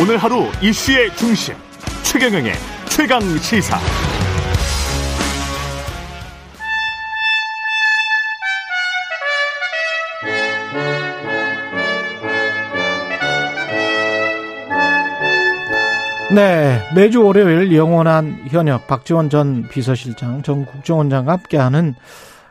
오늘 하루 이슈의 중심 최경영의 최강 시사. 네, 매주 월요일 영원한 현역 박지원 전 비서실장, 전 국정원장과 함께하는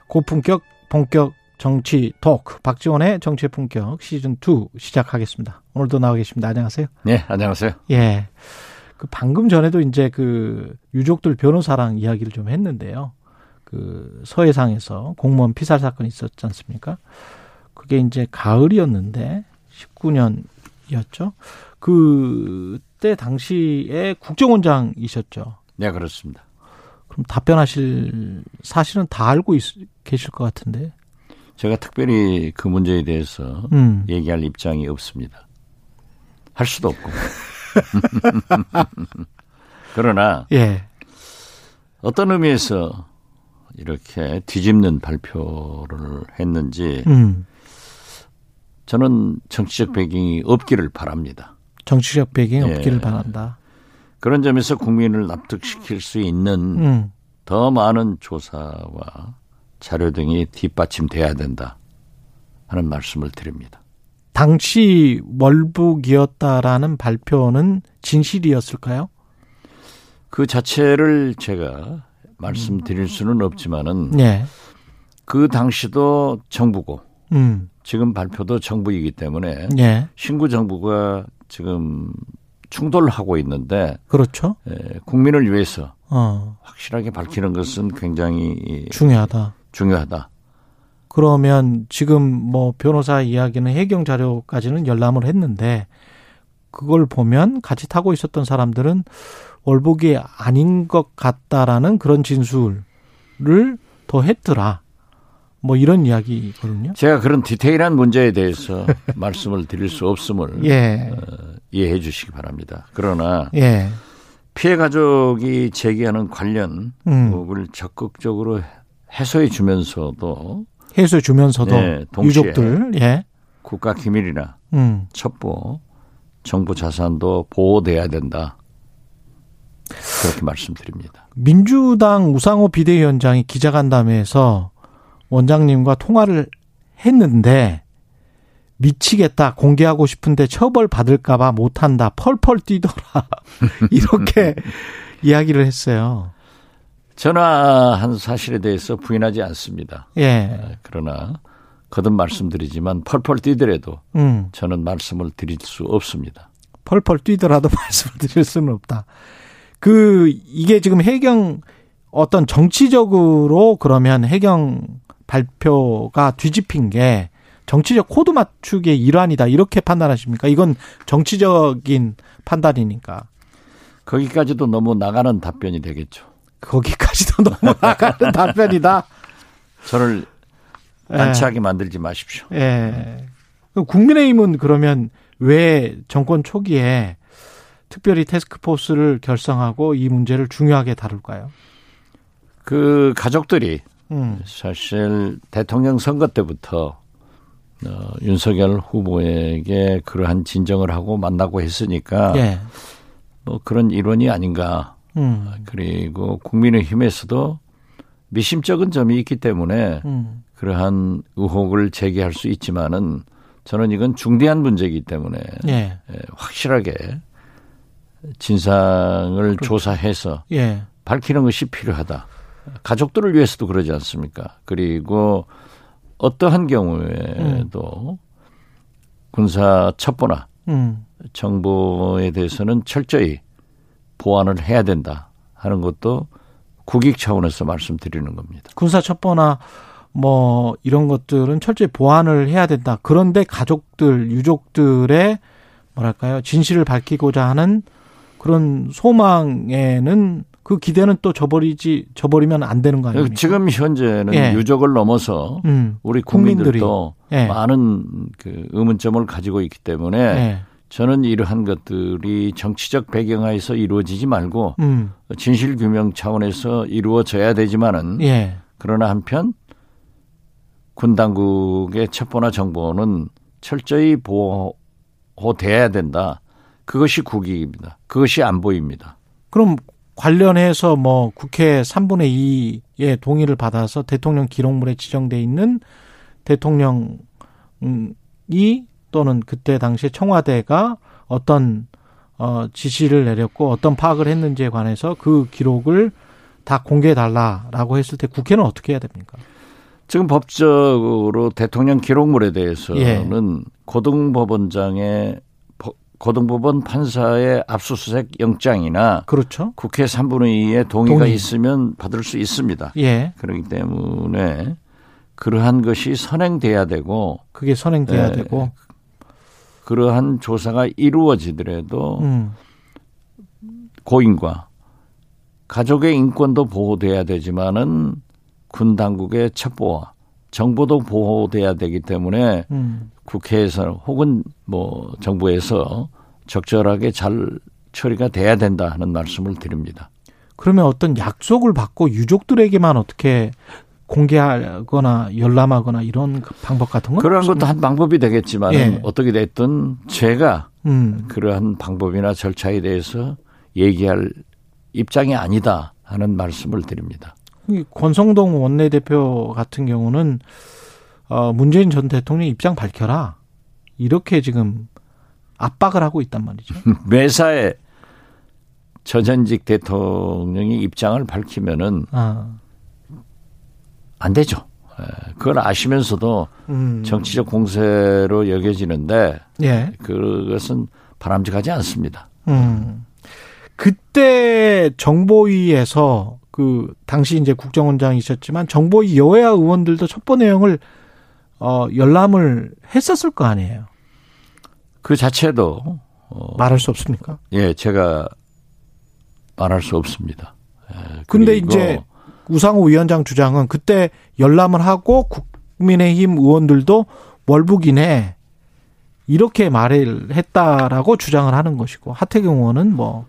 고품격 본격 정치 토크 박지원의 정치의 품격 시즌 2 시작하겠습니다. 오늘도 나와 계십니다. 안녕하세요. 네, 안녕하세요. 예. 그 방금 전에도 이제 그 유족들 변호사랑 이야기를 좀 했는데요. 그 서해상에서 공무원 피살 사건이 있었지 않습니까? 그게 이제 가을이었는데 19년이었죠. 그때 당시에 국정원장이셨죠. 네, 그렇습니다. 그럼 답변하실 사실은 다 알고 있, 계실 것 같은데. 제가 특별히 그 문제에 대해서 음. 얘기할 입장이 없습니다. 할 수도 없고. 그러나 예. 어떤 의미에서 이렇게 뒤집는 발표를 했는지 음. 저는 정치적 배경이 없기를 바랍니다. 정치적 배경이 예. 없기를 바란다. 그런 점에서 국민을 납득시킬 수 있는 음. 더 많은 조사와 자료 등이 뒷받침돼야 된다 하는 말씀을 드립니다. 당시 월북이었다라는 발표는 진실이었을까요? 그 자체를 제가 말씀드릴 수는 없지만은 예. 그 당시도 정부고 음. 지금 발표도 정부이기 때문에 예. 신구 정부가 지금 충돌하고 있는데 그렇죠. 에, 국민을 위해서 어. 확실하게 밝히는 것은 굉장히 중요하다. 중요하다. 그러면 지금 뭐 변호사 이야기는 해경 자료까지는 열람을 했는데 그걸 보면 같이 타고 있었던 사람들은 월북이 아닌 것 같다라는 그런 진술을 더 했더라. 뭐 이런 이야기거든요. 제가 그런 디테일한 문제에 대해서 말씀을 드릴 수 없음을 예. 어, 이해해 주시기 바랍니다. 그러나 예. 피해 가족이 제기하는 관련 음. 의혹을 적극적으로 해소해 주면서도 해소 주면서도 네, 유족들 예. 국가 기밀이나 음. 첩보, 정부 자산도 보호돼야 된다. 그렇게 말씀드립니다. 민주당 우상호 비대위원장이 기자간담회에서 원장님과 통화를 했는데 미치겠다 공개하고 싶은데 처벌 받을까봐 못한다 펄펄 뛰더라 이렇게 이야기를 했어요. 전화한 사실에 대해서 부인하지 않습니다. 예, 그러나 거듭 말씀드리지만 펄펄 뛰더라도 음, 저는 말씀을 드릴 수 없습니다. 펄펄 뛰더라도 말씀을 드릴 수는 없다. 그 이게 지금 해경 어떤 정치적으로 그러면 해경 발표가 뒤집힌 게 정치적 코드 맞추기의 일환이다 이렇게 판단하십니까? 이건 정치적인 판단이니까 거기까지도 너무 나가는 답변이 되겠죠. 거기까지도 넘어가는 답변이다. 저를 예. 안치하게 만들지 마십시오. 예. 국민의힘은 그러면 왜 정권 초기에 특별히 테스크포스를 결성하고 이 문제를 중요하게 다룰까요? 그 가족들이 음, 사실 대통령 선거 때부터 어, 윤석열 후보에게 그러한 진정을 하고 만나고 했으니까 예. 뭐 그런 일원이 아닌가. 음, 그리고 국민의힘에서도 미심쩍은 점이 있기 때문에 음, 그러한 의혹을 제기할 수 있지만은 저는 이건 중대한 문제이기 때문에 예, 예, 확실하게 진상을 조사해서 예, 밝히는 것이 필요하다. 가족들을 위해서도 그러지 않습니까? 그리고 어떠한 경우에도 군사 첩보나 음, 정보에 대해서는 철저히 보완을 해야 된다 하는 것도 국익 차원에서 말씀드리는 겁니다. 군사 첩보나 뭐 이런 것들은 철저히 보완을 해야 된다. 그런데 가족들, 유족들의 뭐랄까요 진실을 밝히고자 하는 그런 소망에는 그 기대는 또 저버리지 저버리면 안 되는 거 아닙니까? 지금 현재는 예. 유족을 넘어서 음, 우리 국민들이. 국민들도 예. 많은 그 의문점을 가지고 있기 때문에 예. 저는 이러한 것들이 정치적 배경하에서 이루어지지 말고 음, 진실 규명 차원에서 이루어져야 되지만은 예, 그러나 한편 군 당국의 첩보나 정보는 철저히 보호돼야 된다. 그것이 국익입니다. 그것이 안보입니다. 그럼 관련해서 뭐 국회 3분의 2의 동의를 받아서 대통령 기록물에 지정돼 있는 대통령이 또는 그때 당시에 청와대가 어떤 어 지시를 내렸고 어떤 파악을 했는지에 관해서 그 기록을 다 공개해 달라라고 했을 때 국회는 어떻게 해야 됩니까? 지금 법적으로 대통령 기록물에 대해서는 예. 고등법원장의 고등법원 판사의 압수수색 영장이나 그렇죠. 국회 3분의 2의 동의가 동의. 있으면 받을 수 있습니다. 예. 그렇기 때문에 그러한 것이 선행돼야 되고 그게 선행돼야 예. 되고 그러한 조사가 이루어지더라도 음. 고인과 가족의 인권도 보호돼야 되지만은 군 당국의 첩보와 정보도 보호돼야 되기 때문에 음. 국회에서 혹은 뭐 정부에서 적절하게 잘 처리가 돼야 된다 하는 말씀을 드립니다. 그러면 어떤 약속을 받고 유족들에게만 어떻게 공개하거나 열람하거나 이런 그 방법 같은 건 그러한 것도 한 방법이 되겠지만 예. 어떻게 됐든 제가 음. 그러한 방법이나 절차에 대해서 얘기할 입장이 아니다 하는 말씀을 드립니다. 권성동 원내대표 같은 경우는 어 문재인 전 대통령 입장 밝혀라 이렇게 지금 압박을 하고 있단 말이죠. 매사에 전현직 대통령이 입장을 밝히면은 아. 안 되죠. 예, 그걸 아시면서도 음. 정치적 공세로 여겨지는데 예. 그것은 바람직하지 않습니다. 음. 그때 정보위에서 그 당시 이제 국정원장이셨지만 정보위 여야 의원들도 첩보 내용을 어 열람을 했었을 거 아니에요. 그 자체도 어 말할 수 없습니까? 예, 제가 말할 수 없습니다. 예, 근데 이제 우상호 위원장 주장은 그때 열람을 하고 국민의힘 의원들도 월북이네 이렇게 말을 했다라고 주장을 하는 것이고 하태경 의원은 뭐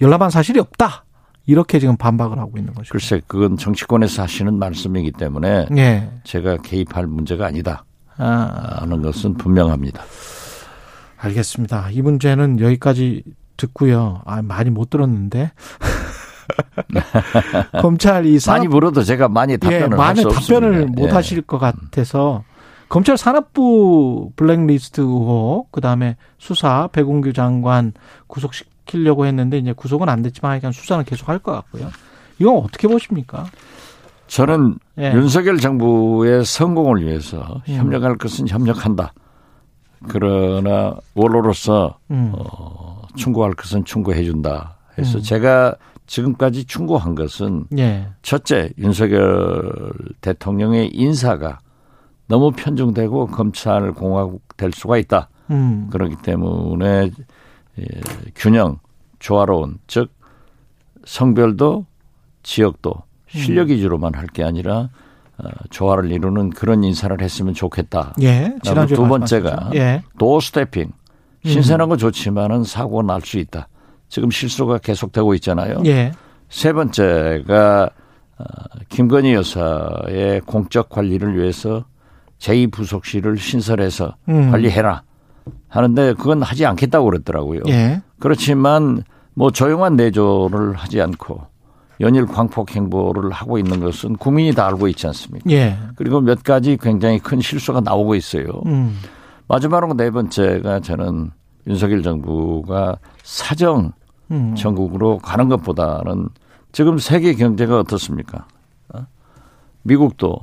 열람한 사실이 없다 이렇게 지금 반박을 하고 있는 것이죠. 글쎄 그건 정치권에서 하시는 말씀이기 때문에 네. 제가 개입할 문제가 아니다 아. 하는 것은 분명합니다. 알겠습니다. 이 문제는 여기까지 듣고요. 아 많이 못 들었는데. 검찰 이 산업, 많이 물어도 제가 많이 답변을 예, 많이 답변을 없습니다. 못 예. 하실 것 같아서 검찰 산업부 블랙리스트 의혹 그다음에 수사 배공규 장관 구속시키려고 했는데 이제 구속은 안 됐지만 하여간 수사는 계속 할 것 같고요. 이건 어떻게 보십니까? 저는 예. 윤석열 정부의 성공을 위해서 음. 협력할 것은 협력한다. 그러나 원로로서 음. 어, 충고할 것은 충고해 준다. 해서 음. 제가 지금까지 충고한 것은 예. 첫째 윤석열 대통령의 인사가 너무 편중되고 검찰 공화국 될 수가 있다. 음. 그렇기 때문에 예, 균형 조화로운 즉 성별도 지역도 실력 음. 위주로만 할 게 아니라 어, 조화를 이루는 그런 인사를 했으면 좋겠다. 예. 두 번째가 예. 도어 스태핑 신선한 건 좋지만은 사고가 날수 있다. 지금 실수가 계속되고 있잖아요. 예. 세 번째가 어, 김건희 여사의 공적 관리를 위해서 제2부속실을 신설해서 음. 관리해라 하는데 그건 하지 않겠다고 그랬더라고요. 예. 그렇지만 뭐 조용한 내조를 하지 않고 연일 광폭 행보를 하고 있는 것은 국민이 다 알고 있지 않습니까? 예. 그리고 몇 가지 굉장히 큰 실수가 나오고 있어요. 음. 마지막으로 네 번째가 저는 윤석열 정부가 사정 음. 전국으로 가는 것보다는 지금 세계 경제가 어떻습니까? 어? 미국도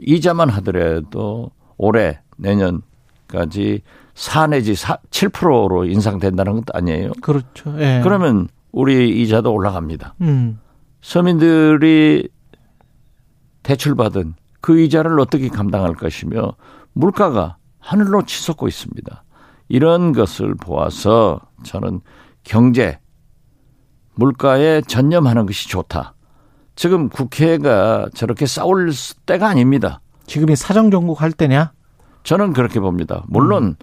이자만 하더라도 올해 내년까지 4 내지 4, 7%로 인상된다는 것도 아니에요. 그렇죠. 예. 그러면 우리 이자도 올라갑니다. 음. 서민들이 대출받은 그 이자를 어떻게 감당할 것이며 물가가 하늘로 치솟고 있습니다. 이런 것을 보아서 저는 경제, 물가에 전념하는 것이 좋다. 지금 국회가 저렇게 싸울 때가 아닙니다. 지금이 사정정국 할 때냐? 저는 그렇게 봅니다. 물론 음.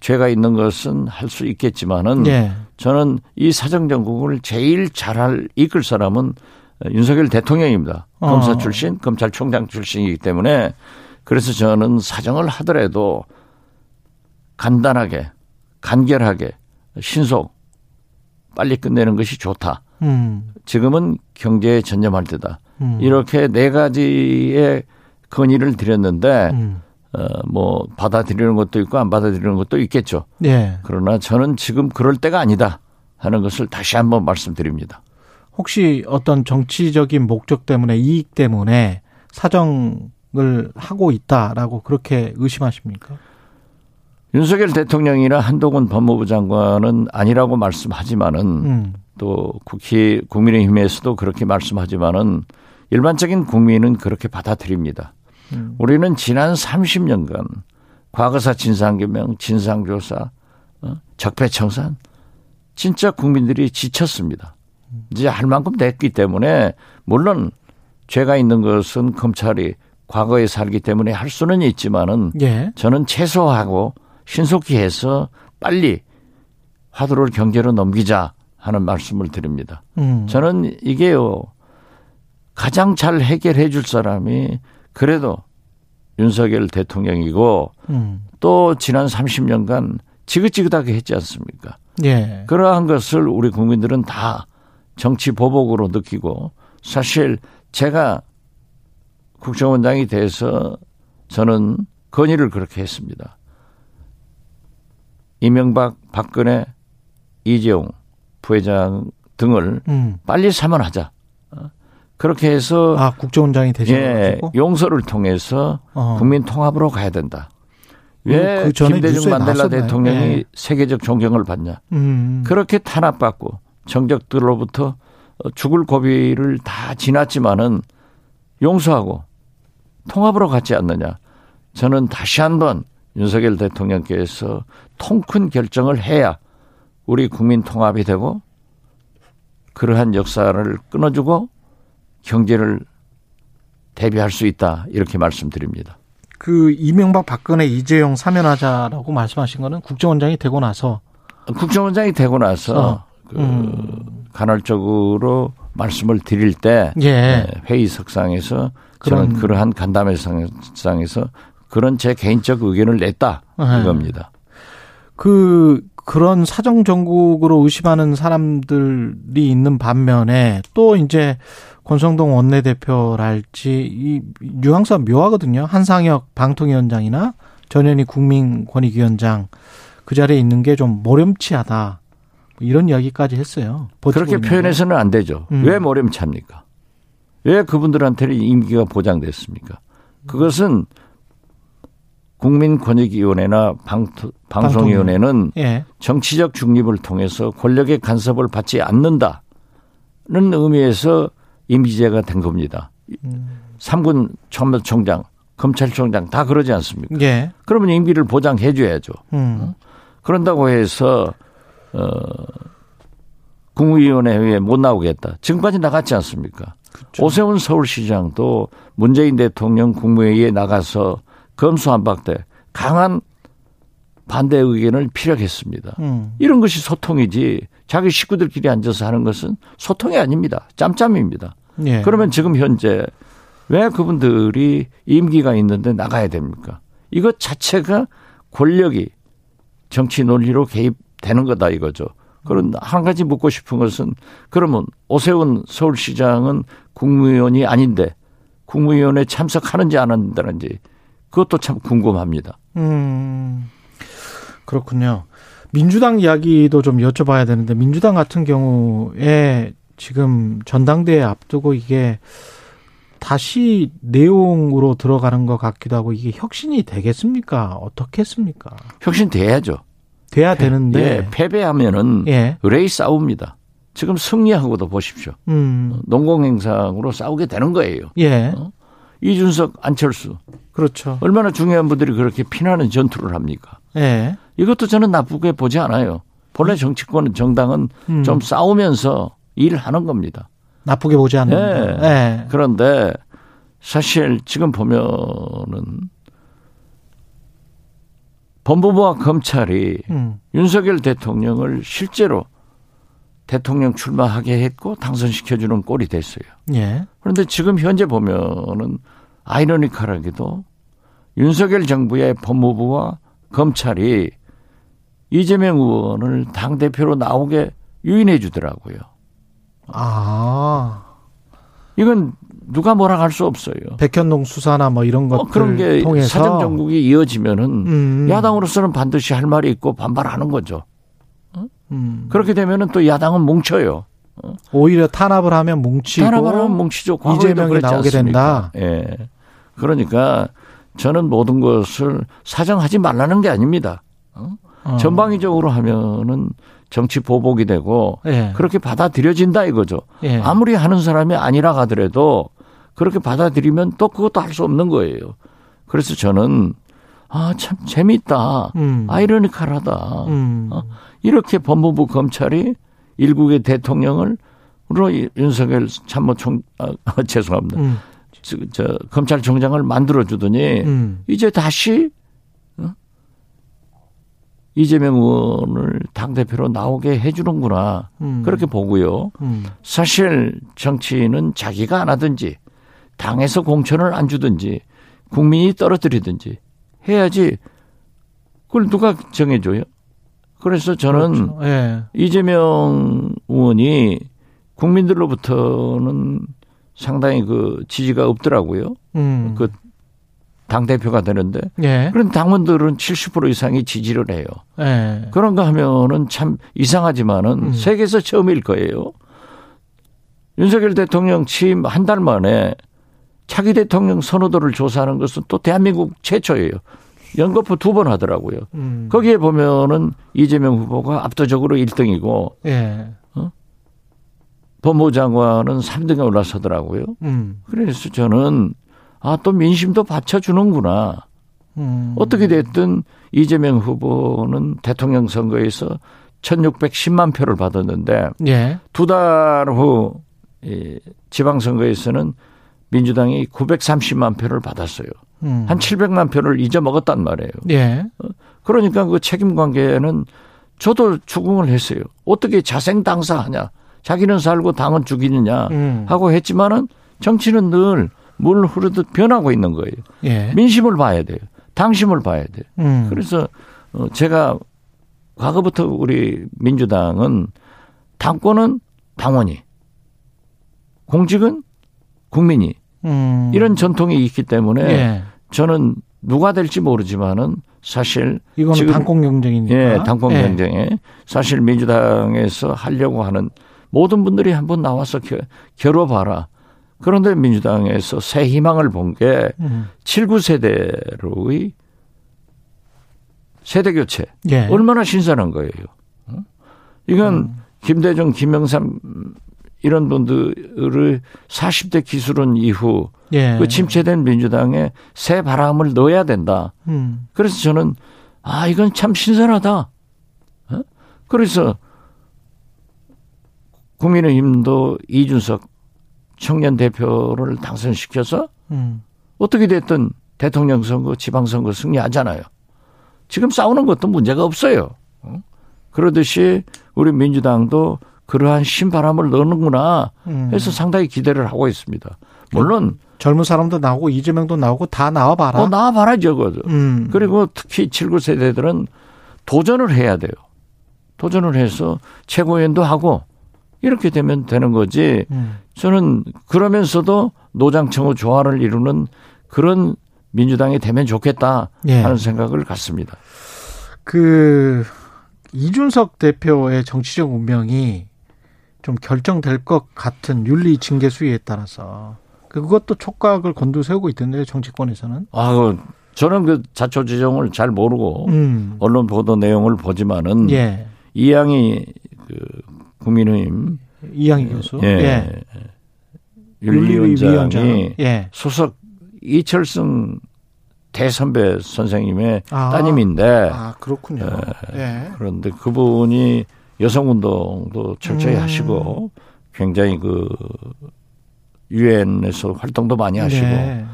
죄가 있는 것은 할 수 있겠지만은 네. 저는 이 사정정국을 제일 잘할 이끌 사람은 윤석열 대통령입니다. 어. 검사 출신, 검찰총장 출신이기 때문에 그래서 저는 사정을 하더라도 간단하게, 간결하게, 신속, 빨리 끝내는 것이 좋다. 음. 지금은 경제에 전념할 때다. 음. 이렇게 네 가지의 건의를 드렸는데 음. 어, 뭐 받아들이는 것도 있고 안 받아들이는 것도 있겠죠. 네. 그러나 저는 지금 그럴 때가 아니다 하는 것을 다시 한번 말씀드립니다. 혹시 어떤 정치적인 목적 때문에 이익 때문에 사정을 하고 있다라고 그렇게 의심하십니까? 윤석열 대통령이나 한동훈 법무부 장관은 아니라고 말씀하지만은 음. 또 국회 국민의힘에서도 그렇게 말씀하지만은 일반적인 국민은 그렇게 받아들입니다. 음. 우리는 지난 30년간 과거사 진상규명, 진상조사, 어? 적폐청산 진짜 국민들이 지쳤습니다. 이제 할 만큼 됐기 때문에 물론 죄가 있는 것은 검찰이 과거에 살기 때문에 할 수는 있지만은 예. 저는 최소하고 신속히 해서 빨리 화두를 경제로 넘기자 하는 말씀을 드립니다. 음. 저는 이게요 가장 잘 해결해 줄 사람이 그래도 윤석열 대통령이고 음. 또 지난 30년간 지긋지긋하게 했지 않습니까? 예. 그러한 것을 우리 국민들은 다 정치 보복으로 느끼고 사실 제가 국정원장이 돼서 저는 건의를 그렇게 했습니다. 이명박, 박근혜, 이재용 부회장 등을 음. 빨리 사면하자. 그렇게 해서 아 국정원장이 되셔 예, 용서를 통해서 어. 국민 통합으로 가야 된다. 왜 그 김대중 만델라 나섰나요? 대통령이 예. 세계적 존경을 받냐? 음. 그렇게 탄압받고 정적들로부터 죽을 고비를 다 지났지만은 용서하고 통합으로 갔지 않느냐? 저는 다시 한번 윤석열 대통령께서 통큰 결정을 해야 우리 국민 통합이 되고 그러한 역사를 끊어주고 경제를 대비할 수 있다 이렇게 말씀드립니다. 그 이명박 박근혜 이재용 사면하자라고 말씀하신 거는 국정원장이 되고 나서 국정원장이 되고 나서 어. 그 음. 간헐적으로 말씀을 드릴 때 예. 네, 회의석상에서 저는 그러한 간담회상에서 그런 제 개인적 의견을 냈다 예. 이겁니다. 그 그런 사정 정국으로 의심하는 사람들이 있는 반면에 또 이제 권성동 원내대표랄지 이 뉘앙스가 묘하거든요. 한상혁 방통위원장이나 전현희 국민권익위원장 그 자리에 있는 게 좀 모렴치하다. 뭐 이런 이야기까지 했어요. 그렇게 표현해서는 안 되죠. 음. 왜 모렴치합니까? 왜 그분들한테는 임기가 보장됐습니까? 그것은 국민권익위원회나 방, 방송위원회는 예. 정치적 중립을 통해서 권력의 간섭을 받지 않는다는 의미에서 임기제가 된 겁니다. 음. 3군 참모총장, 검찰총장 다 그러지 않습니까? 예. 그러면 임기를 보장해 줘야죠. 음. 어? 그런다고 해서 어 국무위원회에 못 나오겠다. 지금까지 나갔지 않습니까? 그렇죠. 오세훈 서울시장도 문재인 대통령 국무회의에 나가서 검수한박대 강한 반대 의견을 피력했습니다. 음. 이런 것이 소통이지 자기 식구들끼리 앉아서 하는 것은 소통이 아닙니다. 짬짬입니다. 예. 그러면 지금 현재 왜 그분들이 임기가 있는데 나가야 됩니까? 이것 자체가 권력이 정치 논리로 개입되는 거다 이거죠. 그런 한 가지 묻고 싶은 것은 그러면 오세훈 서울시장은 국무위원이 아닌데 국무위원회 참석하는지 안 한다는지 그것도 참 궁금합니다. 음, 그렇군요. 민주당 이야기도 좀 여쭤봐야 되는데 민주당 같은 경우에 지금 전당대회 앞두고 이게 다시 내용으로 들어가는 것 같기도 하고 이게 혁신이 되겠습니까? 어떻게 했습니까? 혁신 돼야죠. 돼야 패, 되는데 예, 패배하면은 예. 의뢰 싸웁니다. 지금 승리하고도 보십시오. 음. 농공행상으로 싸우게 되는 거예요. 예. 어? 이준석, 안철수. 그렇죠. 얼마나 중요한 분들이 그렇게 피나는 전투를 합니까? 예. 이것도 저는 나쁘게 보지 않아요. 본래 정치권 정당은 음. 좀 싸우면서 일하는 겁니다. 나쁘게 보지 않는다. 네. 네. 그런데 사실 지금 보면은 법무부와 검찰이 음. 윤석열 대통령을 실제로 대통령 출마하게 했고 당선시켜주는 꼴이 됐어요. 예. 그런데 지금 현재 보면은 아이러니컬하게도 윤석열 정부의 법무부와 검찰이 이재명 의원을 당대표로 나오게 유인해 주더라고요. 아. 이건 누가 뭐라 할 수 없어요. 백현동 수사나 뭐 이런 것들 어, 그런 게 통해서 사정 정국이 이어지면은 음. 야당으로서는 반드시 할 말이 있고 반발하는 거죠. 어? 음. 그렇게 되면은 또 야당은 뭉쳐요. 어? 오히려 탄압을 하면 뭉치고 탄압을 하면 뭉치죠. 이재명이 나오게 않습니까? 된다. 예. 그러니까 저는 모든 것을 사정하지 말라는 게 아닙니다. 어? 어. 전방위적으로 하면은 정치 보복이 되고 예. 그렇게 받아들여진다 이거죠. 예. 아무리 하는 사람이 아니라 하더라도 그렇게 받아들이면 또 그것도 할 수 없는 거예요. 그래서 저는 아 참 재밌다, 음. 아이러니컬하다. 음. 어? 이렇게 법무부 검찰이 일국의 대통령을 로 윤석열 참모총 아, 죄송합니다. 음. 저, 저 검찰총장을 만들어 주더니 음. 이제 다시 어? 이재명 의원을 당 대표로 나오게 해 주는구나 음. 그렇게 보고요. 음. 사실 정치인은 자기가 안 하든지 당에서 공천을 안 주든지 국민이 떨어뜨리든지 해야지 그걸 누가 정해줘요? 그래서 저는 그렇죠. 예. 이재명 의원이 국민들로부터는 상당히 그 지지가 없더라고요. 음. 그당 대표가 되는데 예. 그런 당원들은 70% 이상이 지지를 해요. 예. 그런가 하면은 참 이상하지만은 음. 세계에서 처음일 거예요. 윤석열 대통령 취임 한 달 만에 차기 대통령 선호도를 조사하는 것은 또 대한민국 최초예요. 연거푸 두 번 하더라고요. 음. 거기에 보면은 이재명 후보가 압도적으로 1등이고 예. 어? 법무부 장관은 3등에 올라서더라고요. 음. 그래서 저는 아 또 민심도 받쳐주는구나. 음. 어떻게 됐든 이재명 후보는 대통령 선거에서 1610만 표를 받았는데 예. 두달 후 지방선거에서는 민주당이 930만 표를 받았어요. 음. 한 700만 표를 잊어먹었단 말이에요. 예. 어, 그러니까 그 책임 관계는 저도 추궁을 했어요. 어떻게 자생 당사하냐. 자기는 살고 당은 죽이느냐 음. 하고 했지만은 정치는 늘 물 흐르듯 변하고 있는 거예요. 예. 민심을 봐야 돼요. 당심을 봐야 돼요. 음. 그래서 어, 제가 과거부터 우리 민주당은 당권은 당원이 공직은 국민이 음. 이런 전통이 있기 때문에 예. 저는 누가 될지 모르지만은 사실 이거는 지금 당권 경쟁이니까 예, 당권 예. 경쟁에 사실 민주당에서 하려고 하는 모든 분들이 한번 나와서 겨, 겨뤄봐라. 그런데 민주당에서 새 희망을 본게 음. 7, 9세대로의 세대 교체 예. 얼마나 신선한 거예요. 이건 음. 김대중, 김영삼 이런 분들을 40대 기술은 이후 예. 그 침체된 민주당에 새 바람을 넣어야 된다. 음. 그래서 저는 아 이건 참 신선하다. 어? 그래서 국민의힘도 이준석 청년 대표를 당선시켜서 음. 어떻게 됐든 대통령 선거, 지방 선거 승리하잖아요. 지금 싸우는 것도 문제가 없어요. 어? 그러듯이 우리 민주당도 그러한 신바람을 넣는구나 해서 음. 상당히 기대를 하고 있습니다. 물론 젊은 사람도 나오고 이재명도 나오고 다 나와봐라. 어, 나와봐라 저거. 음. 그리고 특히 7, 9세대들은 도전을 해야 돼요. 도전을 해서 최고위원도 하고 이렇게 되면 되는 거지. 음. 저는 그러면서도 노장청의 조화를 이루는 그런 민주당이 되면 좋겠다 예. 하는 생각을 갖습니다. 그 이준석 대표의 정치적 운명이 좀 결정될 것 같은 윤리 징계 수위에 따라서 그것도 촉각을 곤두세우고 있던데 정치권에서는. 아, 그 저는 그 자초지종을 잘 모르고 음. 언론 보도 내용을 보지만은 예. 이양이 그 국민의힘 이양희 교수, 예. 예. 윤리위원장이 예. 소속 이철승 대선배 선생님의 아. 따님인데. 아 그렇군요. 예. 그런데 그분이 여성 운동도 철저히 음. 하시고 굉장히 그 유엔에서 활동도 많이 하시고 네.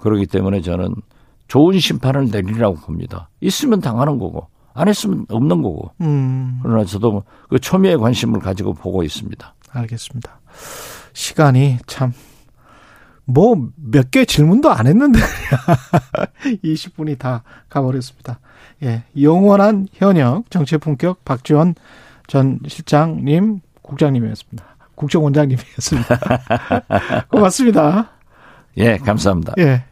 그러기 때문에 저는 좋은 심판을 내리라고 봅니다. 있으면 당하는 거고 안 했으면 없는 거고. 음. 그러나 저도 그 초미의 관심을 가지고 보고 있습니다. 알겠습니다. 시간이 참. 뭐, 몇 개 질문도 안 했는데, 20분이 다 가버렸습니다. 예. 영원한 현역, 정치 품격, 박지원 전 실장님, 국장님이었습니다. 국정원장님이었습니다. 고맙습니다. 예, 감사합니다. 예.